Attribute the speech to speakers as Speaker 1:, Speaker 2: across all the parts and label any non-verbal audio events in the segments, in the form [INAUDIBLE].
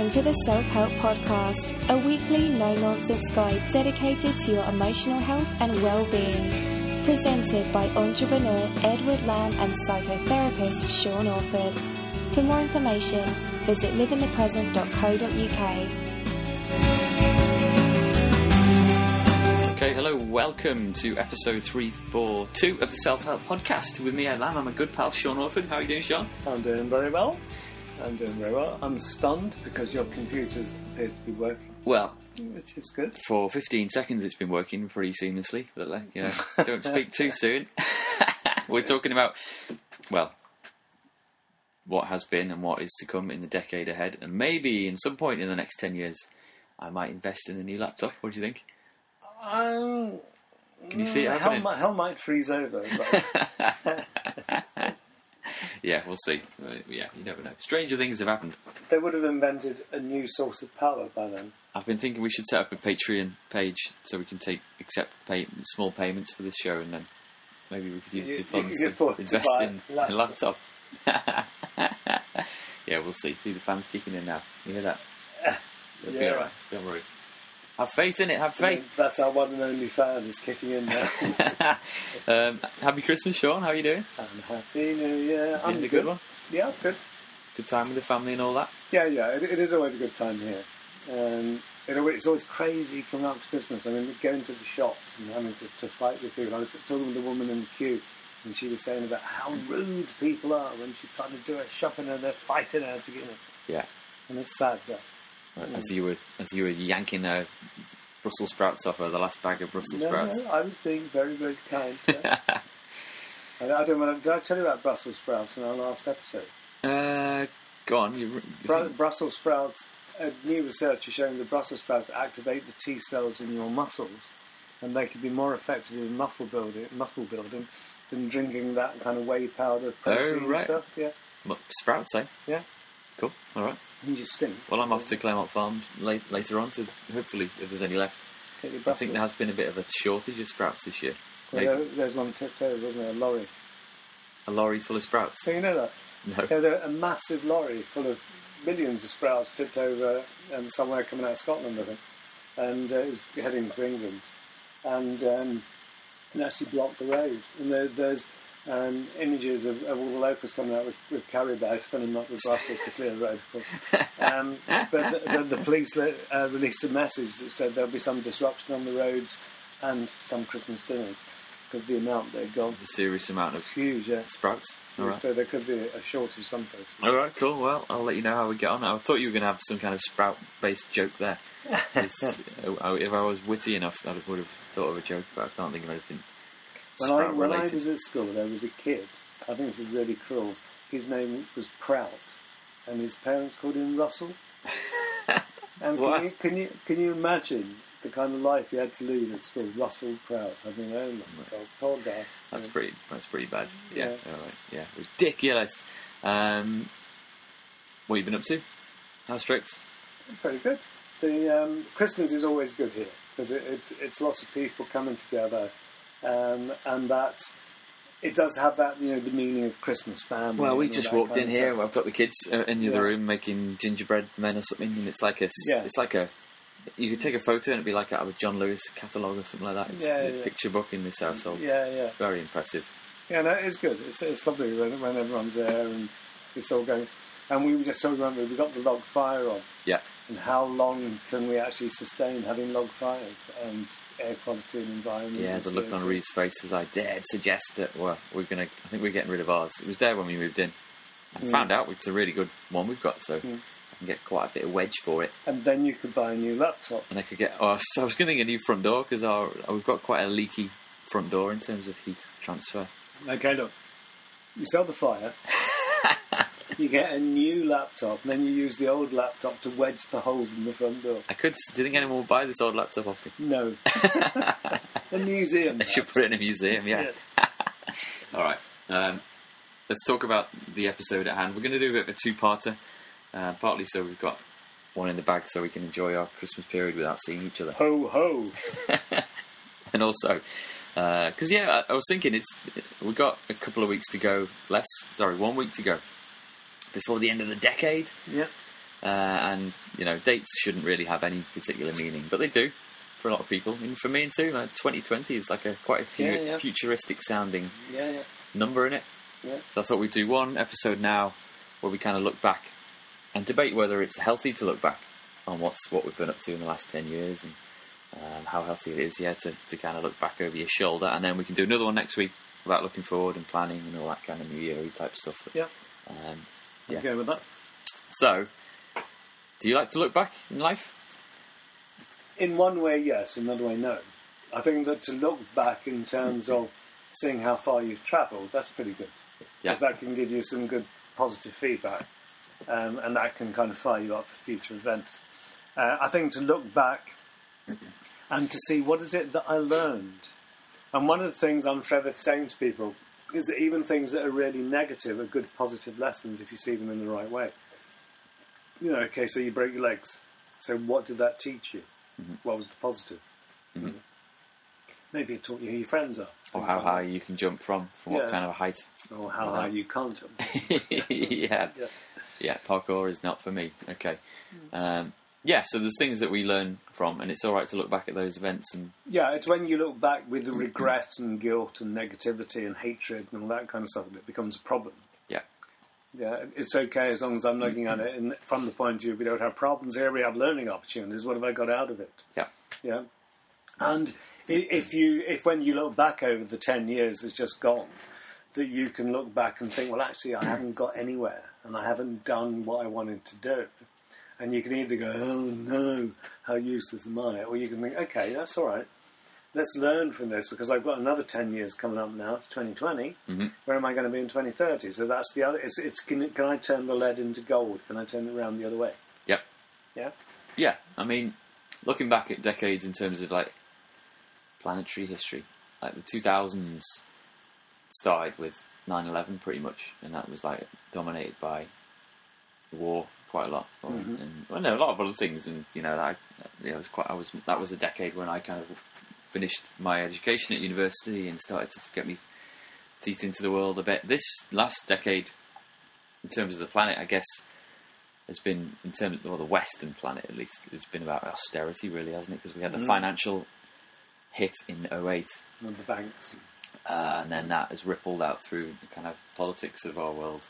Speaker 1: listening to the Self Help Podcast, a weekly no nonsense guide dedicated to your emotional health and well being. Presented by entrepreneur Edward Lamb and psychotherapist Sean Orford. For more information, visit liveinthepresent.co.uk.
Speaker 2: Okay, hello, welcome to episode 342 of the Self Help Podcast with me, Ed Lamb. I'm a good pal, Sean Orford. How are you doing, Sean?
Speaker 3: I'm doing very well. I'm doing very well. I'm stunned because your computer appears to be working,
Speaker 2: Well,
Speaker 3: which is good.
Speaker 2: for 15 seconds it's been working pretty seamlessly, but you know, [LAUGHS] don't speak too soon. [LAUGHS] We're talking about, well, what has been and what is to come in the decade ahead, and maybe in some point in the next 10 years, I might invest in a new laptop. What do you think?
Speaker 3: Um,
Speaker 2: Can you see it
Speaker 3: hell,
Speaker 2: happening?
Speaker 3: might, hell might freeze over. But [LAUGHS]
Speaker 2: Yeah, we'll see. Uh, yeah, you never know. Stranger things have happened.
Speaker 3: they would have invented a new source of power by then.
Speaker 2: I've been thinking we should set up a Patreon page so we can take accept pay, small payments for this show, and then maybe we could use
Speaker 3: You-
Speaker 2: the funds to
Speaker 3: afford to
Speaker 2: invest in
Speaker 3: a
Speaker 2: a laptop. [LAUGHS] yeah, we'll see. See the fans kicking in now. You hear that? [LAUGHS] It'll be alright. Don't worry. Have faith in it. Have faith.
Speaker 3: That's our one and only fan is kicking in now. [LAUGHS]
Speaker 2: um, happy Christmas, Sean. How are you doing?
Speaker 3: and Happy New Year. I'm
Speaker 2: a good one.
Speaker 3: Yeah, good.
Speaker 2: Good time with the family and all that.
Speaker 3: Yeah, yeah, it, it is always a good time here. Um, it it's always crazy coming up to Christmas. I mean, going to the shops and having to, to fight with people. I was talking with the woman in the queue, and she was saying about how rude people are when she's trying to do her shopping and they're fighting her to get it.
Speaker 2: Yeah.
Speaker 3: And it's sad, that.
Speaker 2: As you were as you were yanking uh, Brussels sprouts off her, the last bag of Brussels
Speaker 3: No,
Speaker 2: sprouts.
Speaker 3: no, I was being very, very kind. [LAUGHS] to. And I don't know, did I tell you about Brussels sprouts in our last episode?
Speaker 2: Uh, go on. You, you
Speaker 3: Bru- Brussels sprouts, uh, new research is showing that Brussels sprouts activate the T cells in your muscles, and they can be more effective in muscle building, muscle building than drinking that kind of whey powder protein
Speaker 2: Oh, right.
Speaker 3: stuff. Yeah,
Speaker 2: sprouts, eh?
Speaker 3: yeah.
Speaker 2: Cool. All right.
Speaker 3: You just stink.
Speaker 2: Well, I'm off to Claremont Farm late, later on to hopefully, if there's any left.
Speaker 3: Get your
Speaker 2: I think there has been a bit of a shortage of sprouts this year.
Speaker 3: Well, there, there's one tipped over, wasn't there? A lorry.
Speaker 2: a lorry full of sprouts.
Speaker 3: So you know that?
Speaker 2: No.
Speaker 3: There, a massive lorry full of millions of sprouts tipped over um, somewhere coming out of Scotland, I think, and uh, it was heading to England, and um, it actually blocked the road. And there, there's um, images of, of all the locals coming out with, with carry bags, filling up with Brussels to clear the road. Of course. Um, but the, the, the police le- uh, released a message that said there'll be some disruption on the roads and some Christmas dinners because the amount they've got
Speaker 2: The serious amount of
Speaker 3: huge. Yeah.
Speaker 2: sprouts. All right.
Speaker 3: So there could be a shortage someplace.
Speaker 2: All right, cool. Well, I'll let you know how we get on. I thought you were going to have some kind of sprout-based joke there. [LAUGHS] Uh, if I was witty enough, I would have thought of a joke, but I can't think of anything
Speaker 3: When I, when I was at school, there was a kid. I think this is really cruel. His name was Prout, and his parents called him Russell. [LAUGHS] And can you, can you can you imagine the kind of life he had to lead at school? Russell Prout. I mean, oh my god, poor guy.
Speaker 2: That's
Speaker 3: Yeah.
Speaker 2: pretty. That's pretty bad. Yeah.
Speaker 3: Yeah.
Speaker 2: All right. Yeah. Ridiculous. Um, what have you been up to? How's Strix?
Speaker 3: Very good. The um, Christmas is always good here because it, it's it's lots of people coming together, um, and that it does have that you know the meaning of Christmas family.
Speaker 2: Well, we just walked in here. I've got the kids uh, in the other
Speaker 3: Yeah.
Speaker 2: room making gingerbread men or something, and it's like a,
Speaker 3: Yeah.
Speaker 2: It's like a. You could take a photo and it'd be like out of a John Lewis catalogue or something like that. It's
Speaker 3: Yeah,
Speaker 2: a
Speaker 3: yeah.
Speaker 2: picture book in this household.
Speaker 3: Yeah, yeah.
Speaker 2: Very impressive.
Speaker 3: Yeah, no, it's good. It's, it's lovely when, when everyone's there and it's all going. And we were just talking about we got the log fire on,
Speaker 2: Yeah.
Speaker 3: And how long can we actually sustain having log fires and air quality and environment?
Speaker 2: Yeah, the look on
Speaker 3: CO2.
Speaker 2: Reed's face as I dared suggest that well, we're gonna. I think we're getting rid of ours. It was there when we moved in. I
Speaker 3: Mm.
Speaker 2: found out it's a really good one we've got, so
Speaker 3: Mm.
Speaker 2: I can get quite a bit of wedge for it.
Speaker 3: And then you could buy a new laptop.
Speaker 2: And I could get. Oh, [LAUGHS] so I was getting a new front door because our we've got quite a leaky front door in terms of heat transfer.
Speaker 3: Okay, look, you sell the fire, [LAUGHS] you get a new laptop, and then you use the old laptop to wedge the holes in the front door.
Speaker 2: I could. Do you think anyone will buy this old laptop off me?
Speaker 3: No, [LAUGHS] a museum.
Speaker 2: They should put it in a museum. Yeah. [LAUGHS] All right. Um, let's talk about the episode at hand. We're going to do a bit of a two-parter, uh, partly so we've got one in the bag so we can enjoy our Christmas period without seeing each other.
Speaker 3: Ho ho! [LAUGHS]
Speaker 2: and also because yeah, I, I was thinking it's we've got a couple of weeks to go, less sorry, one week to go before the end of the decade.
Speaker 3: Yeah.
Speaker 2: uh, and you know dates shouldn't really have any particular meaning, but they do for a lot of people. And for me too, like 2020 is like a quite a fu-
Speaker 3: Yeah, yeah.
Speaker 2: futuristic sounding
Speaker 3: Yeah, yeah,
Speaker 2: number in it.
Speaker 3: yeah.
Speaker 2: So I thought we'd do one episode now where we kind of look back and debate whether it's healthy to look back on what's what we've been up to in the last ten years and um, how healthy it is, yeah, to, to kind of look back over your shoulder, and then we can do another one next week about looking forward and planning and all that kind of New Year type stuff.
Speaker 3: Yeah.
Speaker 2: Um, Yeah.
Speaker 3: Okay with that.
Speaker 2: so, do you like to look back in life?
Speaker 3: In one way, yes. In another way, no. I think that to look back in terms of seeing how far you've travelled, that's pretty good.
Speaker 2: Yeah.
Speaker 3: Because that can give you some good positive feedback, um, and that can kind of fire you up for future events. Uh, I think to look back and to see what is it that I learned. And one of the things I'm forever saying to people is that even things that are really negative are good positive lessons if you see them in the right way. You know, okay, so you break your legs. So what did that teach you? What was the positive? Maybe it taught you who your friends are.
Speaker 2: Or how
Speaker 3: like
Speaker 2: high you can jump from? From what kind of a height?
Speaker 3: Or how
Speaker 2: Yeah.
Speaker 3: high you can't jump. [LAUGHS]
Speaker 2: yeah.
Speaker 3: Yeah.
Speaker 2: yeah, parkour is not for me. Okay.
Speaker 3: Hmm.
Speaker 2: Um, yeah, so there's things that we learn from, and it's all right to look back at those events and
Speaker 3: Yeah, it's when you look back with the mm-hmm. regret and guilt and negativity and hatred and all that kind of stuff that it becomes a problem.
Speaker 2: yeah,
Speaker 3: Yeah, it's okay as long as I'm looking at it in, from the point of view we don't have problems here, we have learning opportunities. What have I got out of it?
Speaker 2: yeah,
Speaker 3: Yeah, and if you if when you look back over the ten years that's just gone, that you can look back and think, well, actually, I haven't got anywhere and I haven't done what I wanted to do. And you can either go, oh no, how useless am I? Or you can think, okay, that's all right. Let's learn from this because I've got another 10 years coming up now It's 2020.
Speaker 2: Mhm.
Speaker 3: Where am I going to be in 2030? So that's the other. It's, it's can, can I turn the lead into gold? Can I turn it around the other way?
Speaker 2: yeah,
Speaker 3: Yeah.
Speaker 2: yeah. I mean, looking back at decades in terms of like planetary history, like the 2000s started with 9/11 pretty much, and that was like dominated by war quite a lot,
Speaker 3: Mhm.
Speaker 2: and well, no, a lot of other things, and you know, I, you know, was quite. I was that was a decade when I kind of finished my education at university and started to get me teeth into the world a bit. This last decade, in terms of the planet, I guess, has been in terms of well, the Western planet at least, it's been about austerity, really, hasn't it? Because we had the
Speaker 3: Mm.
Speaker 2: financial hit in 08
Speaker 3: And the banks.
Speaker 2: uh, and then that has rippled out through the kind of politics of our world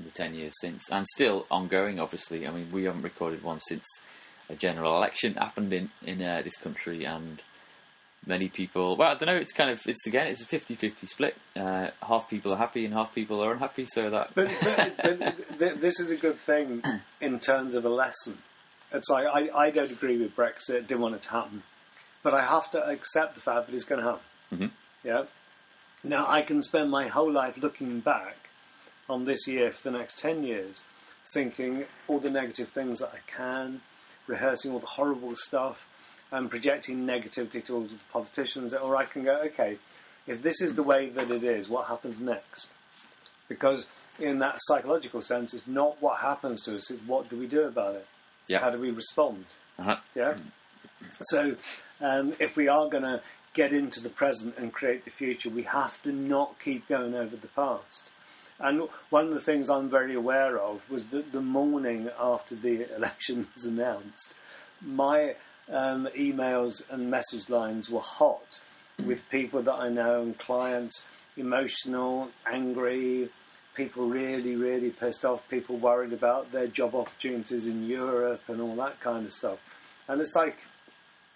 Speaker 2: the 10 years since, and still ongoing, obviously. I mean, we haven't recorded one since a general election happened in, in uh, this country, and many people, well, I don't know, it's kind of, it's again, it's a 50 50 split. Uh, half people are happy and half people are unhappy, so that.
Speaker 3: But, but, [LAUGHS] but th- this is a good thing in terms of a lesson. It's like I, I don't agree with Brexit. Didn't want it to happen, but I have to accept the fact that it's going to happen.
Speaker 2: Mhm.
Speaker 3: Yeah. Now I can spend my whole life looking back on this year for the next ten years, thinking all the negative things that I can, rehearsing all the horrible stuff, and projecting negativity towards the politicians. Or I can go, okay, if this is the way that it is, what happens next? because in that psychological sense, it's not what happens to us; it's what do we do about it?
Speaker 2: Yeah.
Speaker 3: How do we respond?
Speaker 2: Uh-huh.
Speaker 3: Yeah. So, um, if we are going to get into the present and create the future, we have to not keep going over the past. And one of the things I'm very aware of was that the morning after the [LAUGHS] election was announced, my um, emails and message lines were hot with people that I know and clients, emotional, angry, people really, really pissed off, people worried about their job opportunities in Europe and all that kind of stuff. And it's like,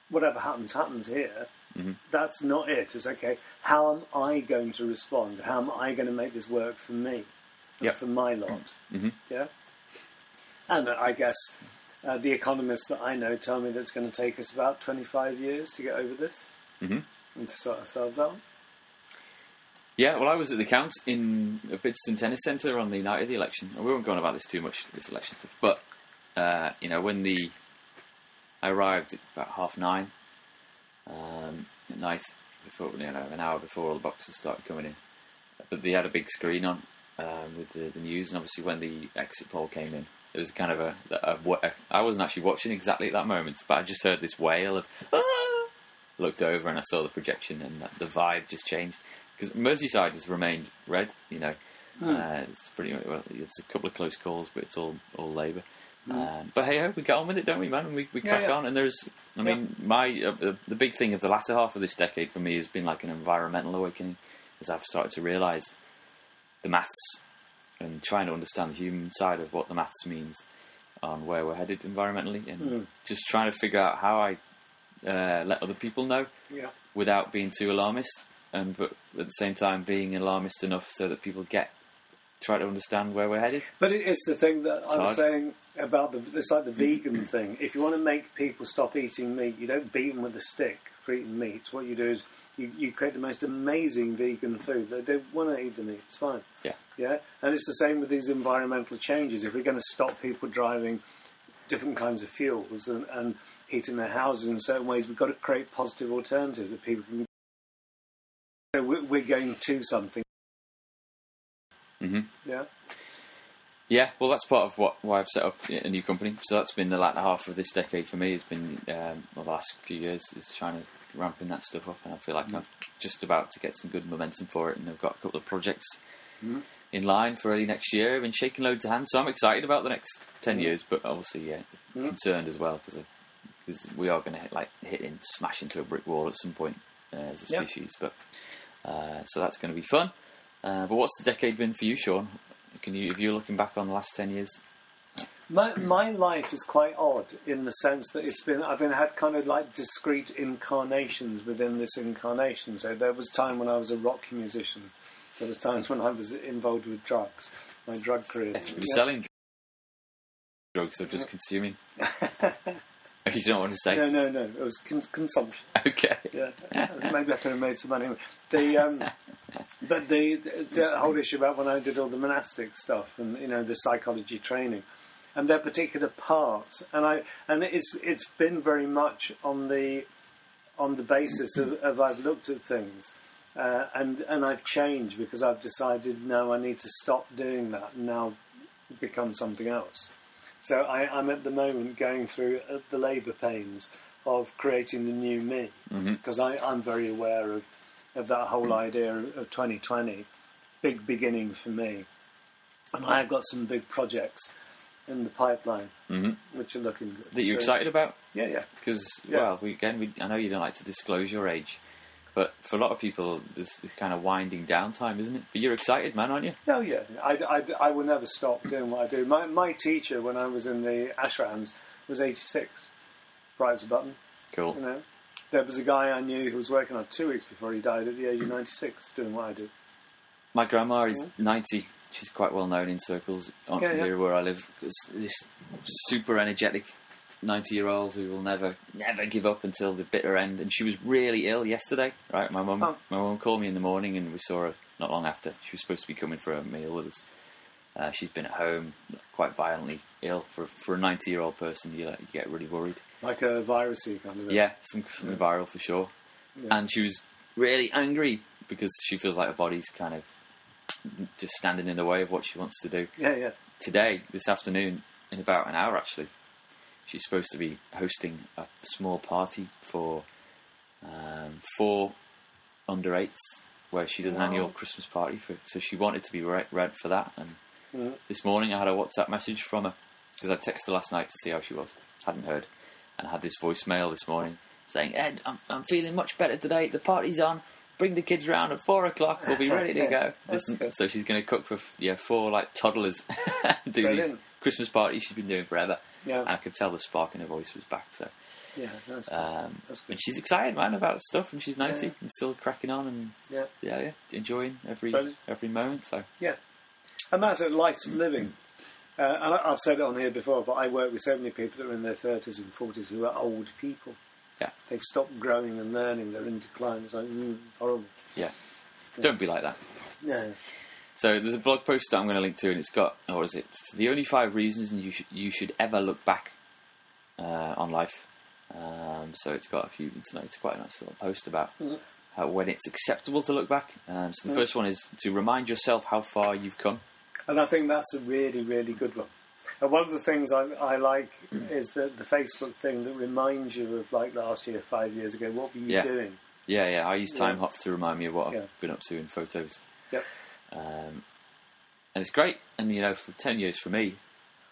Speaker 3: whatever happens, happens here. That's not it. It's okay. How am I going to respond? How am I going to make this work for me?
Speaker 2: Yep.
Speaker 3: For my lot.
Speaker 2: Mhm.
Speaker 3: Yeah. And I guess uh, the economists that I know tell me that it's going to take us about 25 years to get over this
Speaker 2: Mhm.
Speaker 3: and to sort ourselves out.
Speaker 2: Yeah, well, I was at the count in a Bidston Tennis Centre on the night of the election. We won't go on about this too much, this election stuff. But uh, you know, when the I arrived at about half nine um, at night, before you know, an hour before all the boxes started coming in. But they had a big screen on um, with the, the news, and obviously when the exit poll came in, it was kind of a, a, a. I wasn't actually watching exactly at that moment, but I just heard this wail of. "Ah!" Looked over and I saw the projection, and the vibe just changed because Merseyside has remained red. You know, uh, it's pretty well, it's a couple of close calls, but it's all all Labour. Um, but hey ho, we get on with it, don't we, man? And we, we
Speaker 3: Yeah,
Speaker 2: crack
Speaker 3: yeah.
Speaker 2: on. And there's, I mean, my uh, the, the big thing of the latter half of this decade for me has been like an environmental awakening, as I've started to realise the maths and trying to understand the human side of what the maths means on where we're headed environmentally, and
Speaker 3: Mm.
Speaker 2: just trying to figure out how I uh, let other people know
Speaker 3: Yeah.
Speaker 2: without being too alarmist, and but at the same time being alarmist enough so that people get try to understand where we're headed.
Speaker 3: But it's the thing that I was
Speaker 2: hard.
Speaker 3: saying about the it's like the vegan thing. If you want to make people stop eating meat, you don't beat them with a stick for eating meat. What you do is you, you create the most amazing vegan food. They don't want to eat the meat. It's fine.
Speaker 2: Yeah.
Speaker 3: Yeah, and it's the same with these environmental changes. If we're going to stop people driving different kinds of fuels and, and heating their houses in certain ways, we've got to create positive alternatives that people can. So we're, we're going to something.
Speaker 2: Mhm.
Speaker 3: Yeah.
Speaker 2: Yeah, well, that's part of what why I've set up a new company. So that's been the latter half of this decade for me. It's been um, the last few years is trying to ramping that stuff up, and I feel like I'm just about to get some good momentum for it. And I've got a couple of projects in line for early next year. I've been shaking loads of hands, so I'm excited about the next ten years. But obviously, yeah, concerned as well because because we are going to hit like hit in smash into a brick wall at some point uh, as a
Speaker 3: Yep.
Speaker 2: species. But uh, so that's going to be fun. Uh, but what's the decade been for you, Sean? Can you, if you're looking back on the last ten years?
Speaker 3: My my life is quite odd in the sense that it's been I've been had kind of like discrete incarnations within this incarnation. So there was time when I was a rock musician. There was times when I was involved with drugs. My drug career.
Speaker 2: You're
Speaker 3: Yeah.
Speaker 2: selling drugs or just consuming? [LAUGHS] [LAUGHS] you don't want to say?
Speaker 3: No, no, no. It was con- consumption.
Speaker 2: Okay.
Speaker 3: Yeah, maybe I could have made some money. The um, but the, the the whole issue about when I did all the monastic stuff and you know the psychology training and their particular part, and I and it's it's been very much on the on the basis of, of I've looked at things. Uh, and and I've changed because I've decided no, I need to stop doing that and now become something else. So I, I'm at the moment going through uh, the labour pains of creating the new me because I I'm very aware of of that whole idea of, of 2020, big beginning for me, and I have got some big projects in the pipeline
Speaker 2: Mhm.
Speaker 3: which are looking good.
Speaker 2: That you're
Speaker 3: So-
Speaker 2: excited about?
Speaker 3: Yeah, yeah.
Speaker 2: Because
Speaker 3: Yeah.
Speaker 2: well, we, again, we, I know you don't like to disclose your age, but for a lot of people, this is kind of winding down time, isn't it? But you're excited, man, aren't you?
Speaker 3: Oh yeah, I, I, I will never stop doing what I do. My my teacher when I was in the ashrams was 86, bright as a button.
Speaker 2: Cool.
Speaker 3: You know, there was a guy I knew who was working on two weeks before he died at the age of 96, doing what I do.
Speaker 2: My grandma is 90. She's quite well known in circles on
Speaker 3: Yeah, yeah.
Speaker 2: here where I live. It's this super energetic 90 year old who will never, never give up until the bitter end. And she was really ill yesterday, right? My mum,
Speaker 3: Oh.
Speaker 2: my mum called me in the morning and we saw her not long after. She was supposed to be coming for a meal with us. Uh, she's been at home quite violently ill. For for a 90 year old person, you, you get really worried.
Speaker 3: Like a virusy kind of.
Speaker 2: Yeah, some, something viral for sure.
Speaker 3: Yeah.
Speaker 2: And she was really angry because she feels like her body's kind of just standing in the way of what she wants to do.
Speaker 3: yeah, yeah.
Speaker 2: Today, this afternoon, in about an hour actually, she's supposed to be hosting a small party for um, four under eights where she does an
Speaker 3: Wow.
Speaker 2: annual Christmas party. For, so she wanted to be re- read for that. And this morning, I had a WhatsApp message from her because I texted her last night to see how she was. Hadn't heard, and I had this voicemail this morning saying, "Ed, I'm, I'm feeling much better today. The party's on. Bring the kids round at four o'clock. We'll be ready to go." [LAUGHS] This- so she's going to cook for yeah four like toddlers. [LAUGHS] do these
Speaker 3: Brilliant.
Speaker 2: Christmas party she's been doing forever.
Speaker 3: Yeah.
Speaker 2: And I could tell the spark in her voice was back. So,
Speaker 3: Yeah, that's
Speaker 2: um,
Speaker 3: That's good.
Speaker 2: and she's excited, man, about stuff, and she's ninety
Speaker 3: Yeah.
Speaker 2: and still cracking on and
Speaker 3: yeah.
Speaker 2: yeah, yeah, enjoying every
Speaker 3: Brilliant.
Speaker 2: every moment. So,
Speaker 3: Yeah, and that's a life of living. Uh, and I- I've said it on here before, but I work with so many people that are in their thirties and forties who are old people.
Speaker 2: Yeah.
Speaker 3: they've stopped growing and learning. They're in decline. It's like mm, horrible.
Speaker 2: yeah, don't be like that.
Speaker 3: Yeah,
Speaker 2: So there's a blog post that I'm going to link to, and it's got what is it? The only five reasons you should you should ever look back uh, on life. Um, so it's got a few. It's, it's quite a nice little post about how, when it's acceptable to look back. Um, so the
Speaker 3: Mhm.
Speaker 2: first one is to remind yourself how far you've come.
Speaker 3: and I think that's a really, really good one. And one of the things I, I like is the, the Facebook thing that reminds you of like last year, five years ago. What were you
Speaker 2: Yeah.
Speaker 3: doing?
Speaker 2: Yeah, yeah. I use Time
Speaker 3: Yeah.
Speaker 2: Hop to remind me of what I've been up to in photos.
Speaker 3: Yep.
Speaker 2: Um, and it's great. And you know, for ten years for me,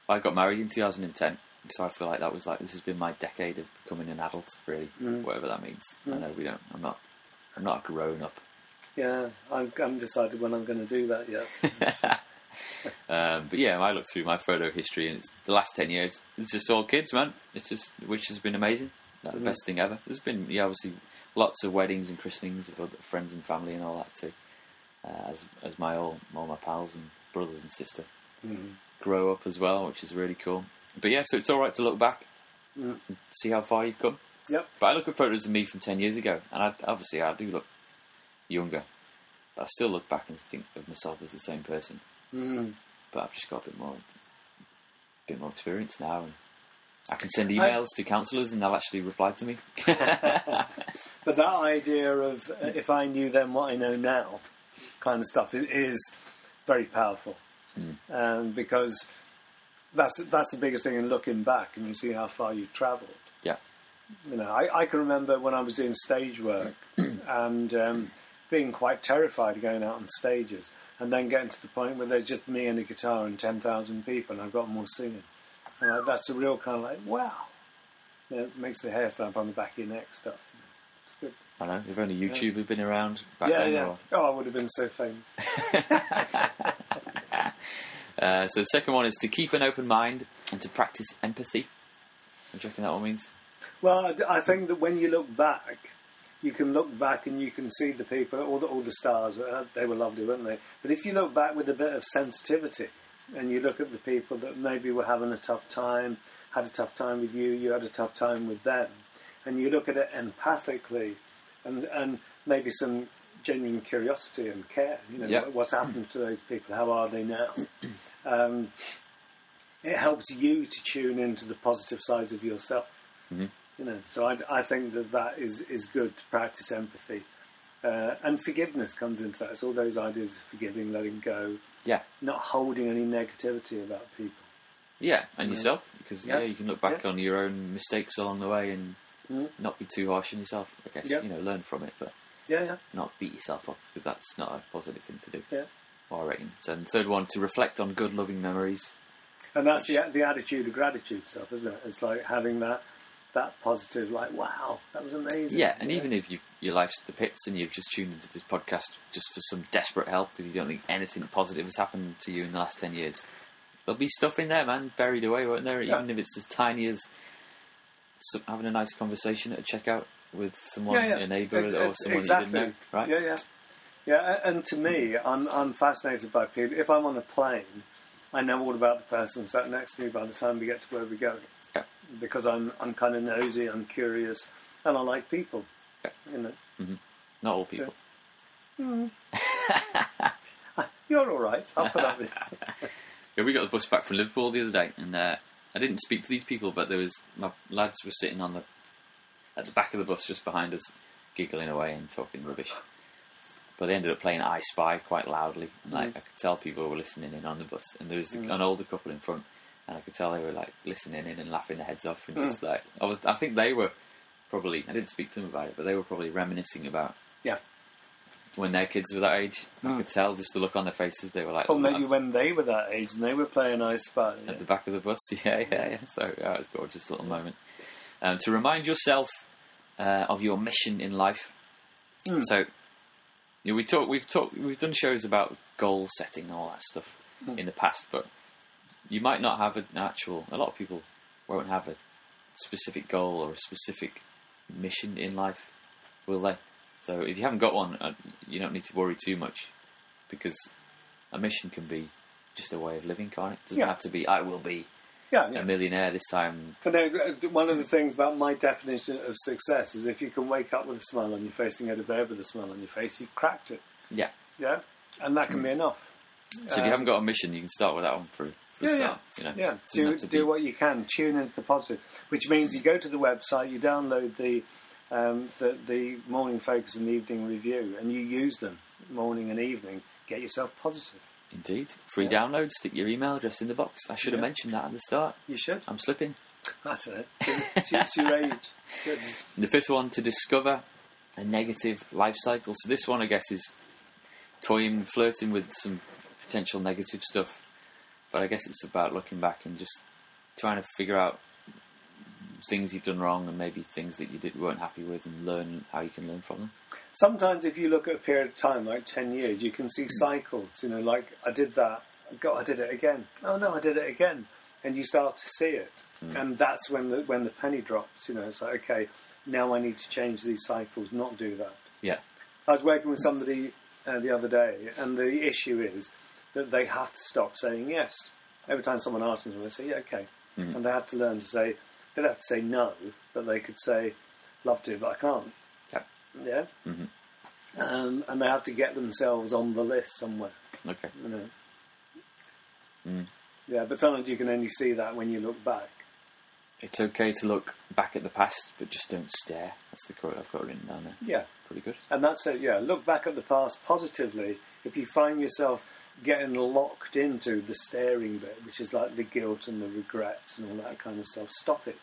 Speaker 2: I got married in 2010, so I feel like that was like this has been my decade of becoming an adult, really,
Speaker 3: Mm.
Speaker 2: whatever that means. I know we don't. I'm not. I'm not a grown up.
Speaker 3: Yeah, I'm, haven't decided when I'm going to do that yet. [LAUGHS] [LAUGHS]
Speaker 2: Um, but yeah, I look through my photo history, and it's the last ten years. It's just all kids, man. It's just which has been amazing. Like, The
Speaker 3: Mhm.
Speaker 2: best thing ever. There's been yeah, obviously lots of weddings and christenings of other friends and family and all that too. Uh, as as my all all my pals and brothers and sister
Speaker 3: Mhm.
Speaker 2: grow up as well, which is really cool. But yeah, so it's all right to look back,
Speaker 3: Mm.
Speaker 2: and see how far you've come.
Speaker 3: Yep.
Speaker 2: But I look at photos of me from ten years ago, and I, obviously I do look younger, but I still look back and think of myself as the same person.
Speaker 3: Mm.
Speaker 2: But I've just got a bit more, bit more experience now, and I can send
Speaker 3: I-
Speaker 2: emails to counsellors, and they'll actually reply to me. [LAUGHS]
Speaker 3: But that idea of uh, if I knew then what I know now, kind of stuff, is very powerful. Um, because that's that's the biggest thing in looking back, and you see how far you've travelled.
Speaker 2: yeah,
Speaker 3: You know, I, I can remember when I was doing stage work [CLEARS THROAT] and um, being quite terrified of going out on stages, and then getting to the point where there's just me and a guitar and ten thousand people, and I've got more singing. And I, that's a real kind of like wow. You know, it makes the hair stand up on the back of your neck stuff. It's good.
Speaker 2: I know. If only YouTube had been around back
Speaker 3: yeah,
Speaker 2: then.
Speaker 3: yeah.
Speaker 2: or-
Speaker 3: Oh, I would have been so famous. [LAUGHS]
Speaker 2: Uh, so the second one is to keep an open mind and to practice empathy. What do you reckon that one means?
Speaker 3: Well, I think that when you look back, you can look back and you can see the people, all the, all the stars. uh, They were lovely, weren't they? But if you look back with a bit of sensitivity and you look at the people that maybe were having a tough time, had a tough time with you, you had a tough time with them, and you look at it empathically and, and maybe some genuine curiosity and care, you know,
Speaker 2: Yeah.
Speaker 3: what- what's happened to those people, how are they now? [CLEARS THROAT] Um, it helps you to tune into the positive sides of yourself.
Speaker 2: Mhm.
Speaker 3: You know, so I, I think that that is, is good to practice empathy. Uh, and forgiveness comes into that. It's all those ideas of forgiving, letting go,
Speaker 2: Yeah,
Speaker 3: not holding any negativity about people.
Speaker 2: yeah, and
Speaker 3: Yeah.
Speaker 2: yourself because yeah.
Speaker 3: Yeah.
Speaker 2: you can look back
Speaker 3: Yeah.
Speaker 2: on your own mistakes along the way and
Speaker 3: Mhm.
Speaker 2: not be too harsh on yourself. I guess
Speaker 3: Yeah.
Speaker 2: you know, learn from it, but
Speaker 3: Yeah, yeah,
Speaker 2: not beat yourself up because that's not a positive thing to do.
Speaker 3: yeah.
Speaker 2: Reckon. So the third one to reflect on good, loving memories.
Speaker 3: And that's the, the attitude of gratitude stuff, isn't it? It's like having that that positive, like, wow, that was amazing.
Speaker 2: Yeah, and
Speaker 3: know?
Speaker 2: even if you, your life's the pits and you've just tuned into this podcast just for some desperate help because you don't think anything positive has happened to you in the last 10 years, there'll be stuff in there, man, buried away, won't there?
Speaker 3: Yeah.
Speaker 2: Even if it's as tiny as having a nice conversation at a checkout with someone,
Speaker 3: yeah, yeah.
Speaker 2: a neighbour, or someone
Speaker 3: exactly.
Speaker 2: you didn't know, right?
Speaker 3: Yeah, yeah, yeah. And to me, I'm I'm fascinated by people. If I'm on a plane, I know all about the person sat next to me by the time we get to where we're going,
Speaker 2: Yeah.
Speaker 3: because I'm I'm kind of nosy, I'm curious, and I like people.
Speaker 2: Yeah.
Speaker 3: You know, mm-hmm.
Speaker 2: Not all people. Mm. [LAUGHS]
Speaker 3: Ah, you're all right. I'll put up with. [LAUGHS]
Speaker 2: Yeah, we got the bus back from Liverpool the other day, and uh, I didn't speak to these people, but there was my lads were sitting on the at the back of the bus just behind us, giggling away and talking rubbish. But they ended up playing I Spy quite loudly, and like
Speaker 3: Mm.
Speaker 2: I could tell people were listening in on the bus, and there was
Speaker 3: Mm.
Speaker 2: an older couple in front, and I could tell they were like listening in and laughing their heads off, and
Speaker 3: Mm.
Speaker 2: just like I was, I think they were probably I didn't speak to them about it, but they were probably reminiscing about
Speaker 3: Yeah.
Speaker 2: When their kids were that age. I
Speaker 3: Mm.
Speaker 2: could tell just the look on their faces. They were like,
Speaker 3: Or maybe when they were that age and they were playing I Spy.
Speaker 2: at the back of the bus. [LAUGHS] Yeah, yeah, yeah. So yeah, it was a gorgeous little moment. Um, to remind yourself uh, of your mission in life.
Speaker 3: Mm.
Speaker 2: So you know, we talk, we've talked, we've done shows about goal setting and all that stuff
Speaker 3: Mm.
Speaker 2: in the past, but you might not have an actual. A lot of people won't have a specific goal or a specific mission in life, will they? So if you haven't got one, uh, you don't need to worry too much because a mission can be just a way of living, can't it? It doesn't
Speaker 3: Yeah.
Speaker 2: have to be. I will be
Speaker 3: Yeah,
Speaker 2: a millionaire this time.
Speaker 3: But no, uh, one of the things about my definition of success is if you can wake up with a smile on your face and go to bed with a smile on your face, you've cracked it.
Speaker 2: Yeah.
Speaker 3: Yeah, and that can be enough.
Speaker 2: So if you haven't got a mission, you can start with that one for, for a
Speaker 3: Yeah,
Speaker 2: start.
Speaker 3: yeah,
Speaker 2: You know,
Speaker 3: yeah.
Speaker 2: Doesn't
Speaker 3: Do
Speaker 2: have to
Speaker 3: do
Speaker 2: be-
Speaker 3: what you can. Tune into the positive, which means you go to the website, you download the um, the, the morning focus and the evening review, and you use them morning and evening. Get yourself positive.
Speaker 2: Indeed, free
Speaker 3: Yeah.
Speaker 2: download. Stick your email address in the box. I should have mentioned that at the start.
Speaker 3: You should.
Speaker 2: I'm slipping. [LAUGHS]
Speaker 3: That's it. It's, it's your age. It's good. [LAUGHS]
Speaker 2: The fifth one to discover a negative life cycle. So this one, I guess, is toying, flirting with some potential negative stuff but I guess it's about looking back and just trying to figure out things you've done wrong and maybe things that you did weren't happy with and learn how you can learn from them.
Speaker 3: Sometimes, if you look at a period of time, like 10 years, you can see hmm. cycles. You know, like, I did that. God, I did it again. Oh, no, I did it again. And you start to see it. Hmm. And that's when the, when the penny drops. You know, it's like, okay, now I need to change these cycles, not do that.
Speaker 2: Yeah.
Speaker 3: I was working with somebody uh, the other day, and the issue is that they have to stop saying yes. Every time someone asks them, they say, yeah, okay. Hmm. And they have to learn to say, they don't have to say no, but they could say, love to, but I can't.
Speaker 2: Yeah.
Speaker 3: Yeah? Um, and they have to get themselves on the list somewhere,
Speaker 2: Okay.
Speaker 3: you know.
Speaker 2: Mm.
Speaker 3: Yeah, but sometimes you can only see that when you look back.
Speaker 2: It's okay to look back at the past, but just don't stare. That's the quote I've got written down there.
Speaker 3: Yeah.
Speaker 2: Pretty good.
Speaker 3: And that's it, yeah. Look back at the past positively. If you find yourself getting locked into the staring bit, which is like the guilt and the regrets and all that kind of stuff, stop it.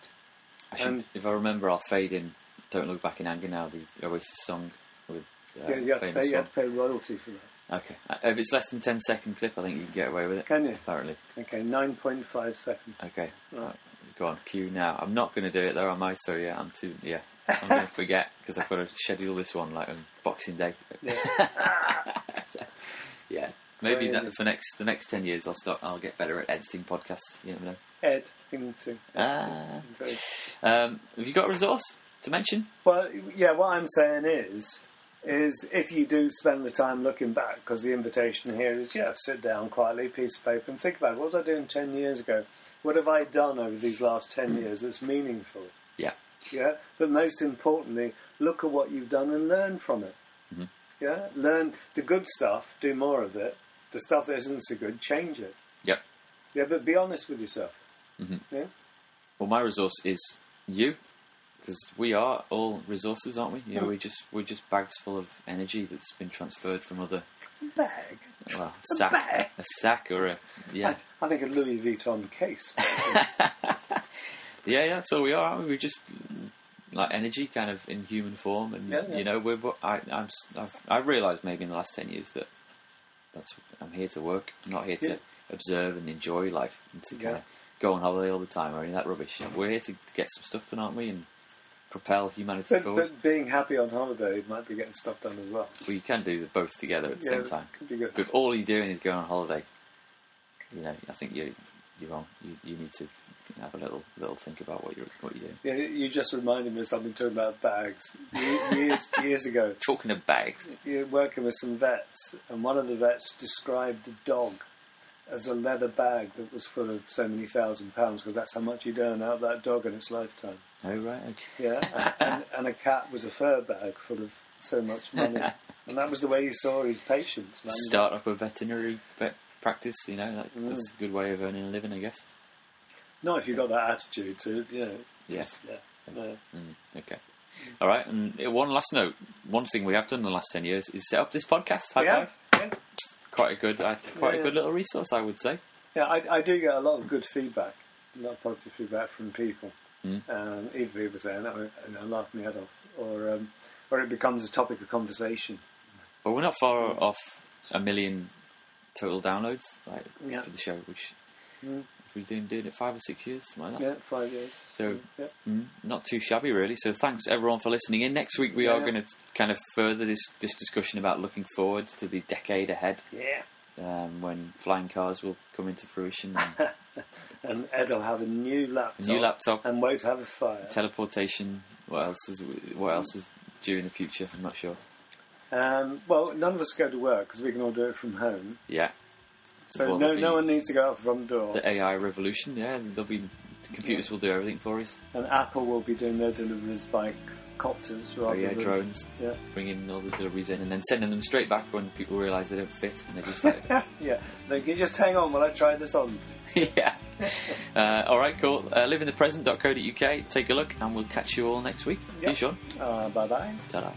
Speaker 2: I should,
Speaker 3: And-
Speaker 2: if I remember, I'll fade in. Don't look back in anger now. The Oasis song with uh,
Speaker 3: yeah, you have,
Speaker 2: famous
Speaker 3: pay, you have to pay royalty for that.
Speaker 2: Okay. Uh, If it's less than 10 second clip, I think you can get away with it.
Speaker 3: Can you?
Speaker 2: Apparently.
Speaker 3: Okay, 9.5 seconds.
Speaker 2: Okay.
Speaker 3: Right.
Speaker 2: Right. Go on. Cue now. I'm not going to do it though, am I? So yeah, I'm too. Yeah. I'm going [LAUGHS] to forget because I've got to schedule this one like on Boxing Day.
Speaker 3: Yeah. [LAUGHS]
Speaker 2: So, yeah. Maybe that for next the next ten years, I'll start. I'll get better at editing podcasts. You never know.
Speaker 3: Ed.
Speaker 2: Ah. Um, have you got a resource to mention?
Speaker 3: Well, yeah, what I'm saying is, is if you do spend the time looking back, because the invitation here is, yeah, sit down quietly, piece of paper, and think about what was I doing 10 years ago? What have I done over these last 10 years that's meaningful?
Speaker 2: Yeah.
Speaker 3: Yeah, but most importantly, look at what you've done and learn from it.
Speaker 2: Mhm.
Speaker 3: Yeah, learn the good stuff, do more of it. The stuff that isn't so good, change it.
Speaker 2: Yep.
Speaker 3: Yeah, but be honest with yourself.
Speaker 2: Mhm.
Speaker 3: Yeah,
Speaker 2: Well, my resource is you, because we are all resources, aren't we? You know,
Speaker 3: Mm.
Speaker 2: we just we're just bags full of energy that's been transferred from other
Speaker 3: bag.
Speaker 2: well,
Speaker 3: A
Speaker 2: sack,
Speaker 3: bag?
Speaker 2: a sack or a yeah,
Speaker 3: I, I think a Louis Vuitton case. [LAUGHS]
Speaker 2: yeah, yeah. That's all we are. Aren't we? We're just like energy, kind of in human form, and
Speaker 3: Yeah, yeah.
Speaker 2: you know, we're. I, I'm. I've, I've realised maybe in the last ten years that that's I'm here to work. I'm not here to
Speaker 3: Yeah.
Speaker 2: observe and enjoy life and to kind of go on holiday all the time or any of that rubbish. We're here to, to get some stuff done, aren't we? And propel humanity
Speaker 3: But,
Speaker 2: forward.
Speaker 3: but being happy on holiday might be getting stuff done as well.
Speaker 2: well, you can do the both together at the same time.
Speaker 3: Could be good.
Speaker 2: But if all you're doing is going on holiday, you know, I think you're you're wrong. You, you need to have a little little think about what you're what you're doing.
Speaker 3: Yeah, you just reminded me of something talking about bags. Years [LAUGHS] years ago,
Speaker 2: Talking of bags,
Speaker 3: you're working with some vets, and one of the vets described a dog as a leather bag that was full of so many thousand pounds because that's how much you'd earn out of that dog in its lifetime.
Speaker 2: oh right, okay.
Speaker 3: Yeah, and, and [LAUGHS] a cat was a fur bag full of so much money, [LAUGHS] and that was the way he saw his patients. man.
Speaker 2: start up a veterinary vet practice. You know, that,
Speaker 3: Mm.
Speaker 2: that's a good way of earning a living, I guess.
Speaker 3: Not if you've got that attitude to, you know.
Speaker 2: Yeah.
Speaker 3: just- yeah. No.
Speaker 2: Mm, okay. All right, and uh, one last note. One thing we have done in the last ten years is set up this podcast. High
Speaker 3: Yeah,
Speaker 2: five!
Speaker 3: yeah.
Speaker 2: Quite a good, I, quite
Speaker 3: Yeah,
Speaker 2: a good little resource, I would say.
Speaker 3: Yeah, I, I do get a lot of good feedback, a lot of positive feedback from people.
Speaker 2: Mm.
Speaker 3: Um, either people saying, "Oh, and I laugh me head off," or um, or it becomes a topic of conversation.
Speaker 2: But we're not far off a million total downloads, like
Speaker 3: Yeah.
Speaker 2: for the show, which
Speaker 3: Mm.
Speaker 2: We've been doing it five or six years, something like that.
Speaker 3: Yeah, five years.
Speaker 2: So
Speaker 3: Yeah.
Speaker 2: mm, not too shabby, really. So thanks everyone for listening in. Next week we are going to kind of further this this discussion about looking forward to the decade ahead,
Speaker 3: Yeah.
Speaker 2: um, when flying cars will come into fruition, [LAUGHS] and
Speaker 3: And Ed will have a new laptop.
Speaker 2: a new laptop,
Speaker 3: And won't have a fire.
Speaker 2: teleportation. What else is what else is due in the future? I'm not sure.
Speaker 3: Um, well, none of us go to work because we can all do it from home.
Speaker 2: Yeah,
Speaker 3: So no, no one needs to go out the front door.
Speaker 2: the AI revolution. Yeah, and there'll be the computers will do everything for us.
Speaker 3: And Apple will be doing their deliveries by copters
Speaker 2: Oh yeah,
Speaker 3: than
Speaker 2: drones.
Speaker 3: Yeah.
Speaker 2: bringing all the deliveries in and then sending them straight back when people realise they don't fit and they just like [LAUGHS]
Speaker 3: yeah. They can just hang on while I try this on. [LAUGHS]
Speaker 2: yeah. Uh, all right, cool. Uh, liveinthepresent.co.uk. Take a look, and we'll catch you all next week. See you,
Speaker 3: Yep.
Speaker 2: Sean.
Speaker 3: Uh, bye bye.
Speaker 2: Ta-da.